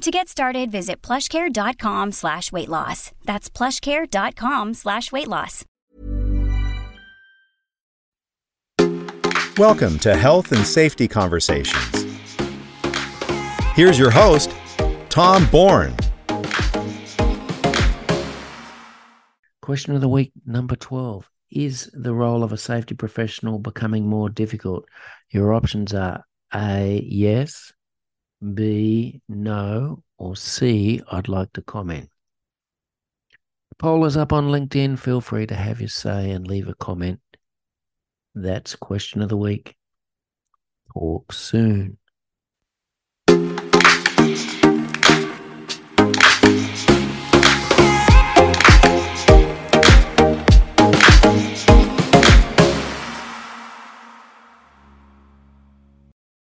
To get started, visit plushcare.com slash weight loss. That's plushcare.com slash weight loss. Welcome to Health and Safety Conversations. Here's your host, Tom Bourne. Question of the week number 12 Is the role of a safety professional becoming more difficult? Your options are A, yes, B, no, or C, I'd like to comment. The poll is up on LinkedIn. Feel free to have your say and leave a comment. That's question of the week. Talk soon.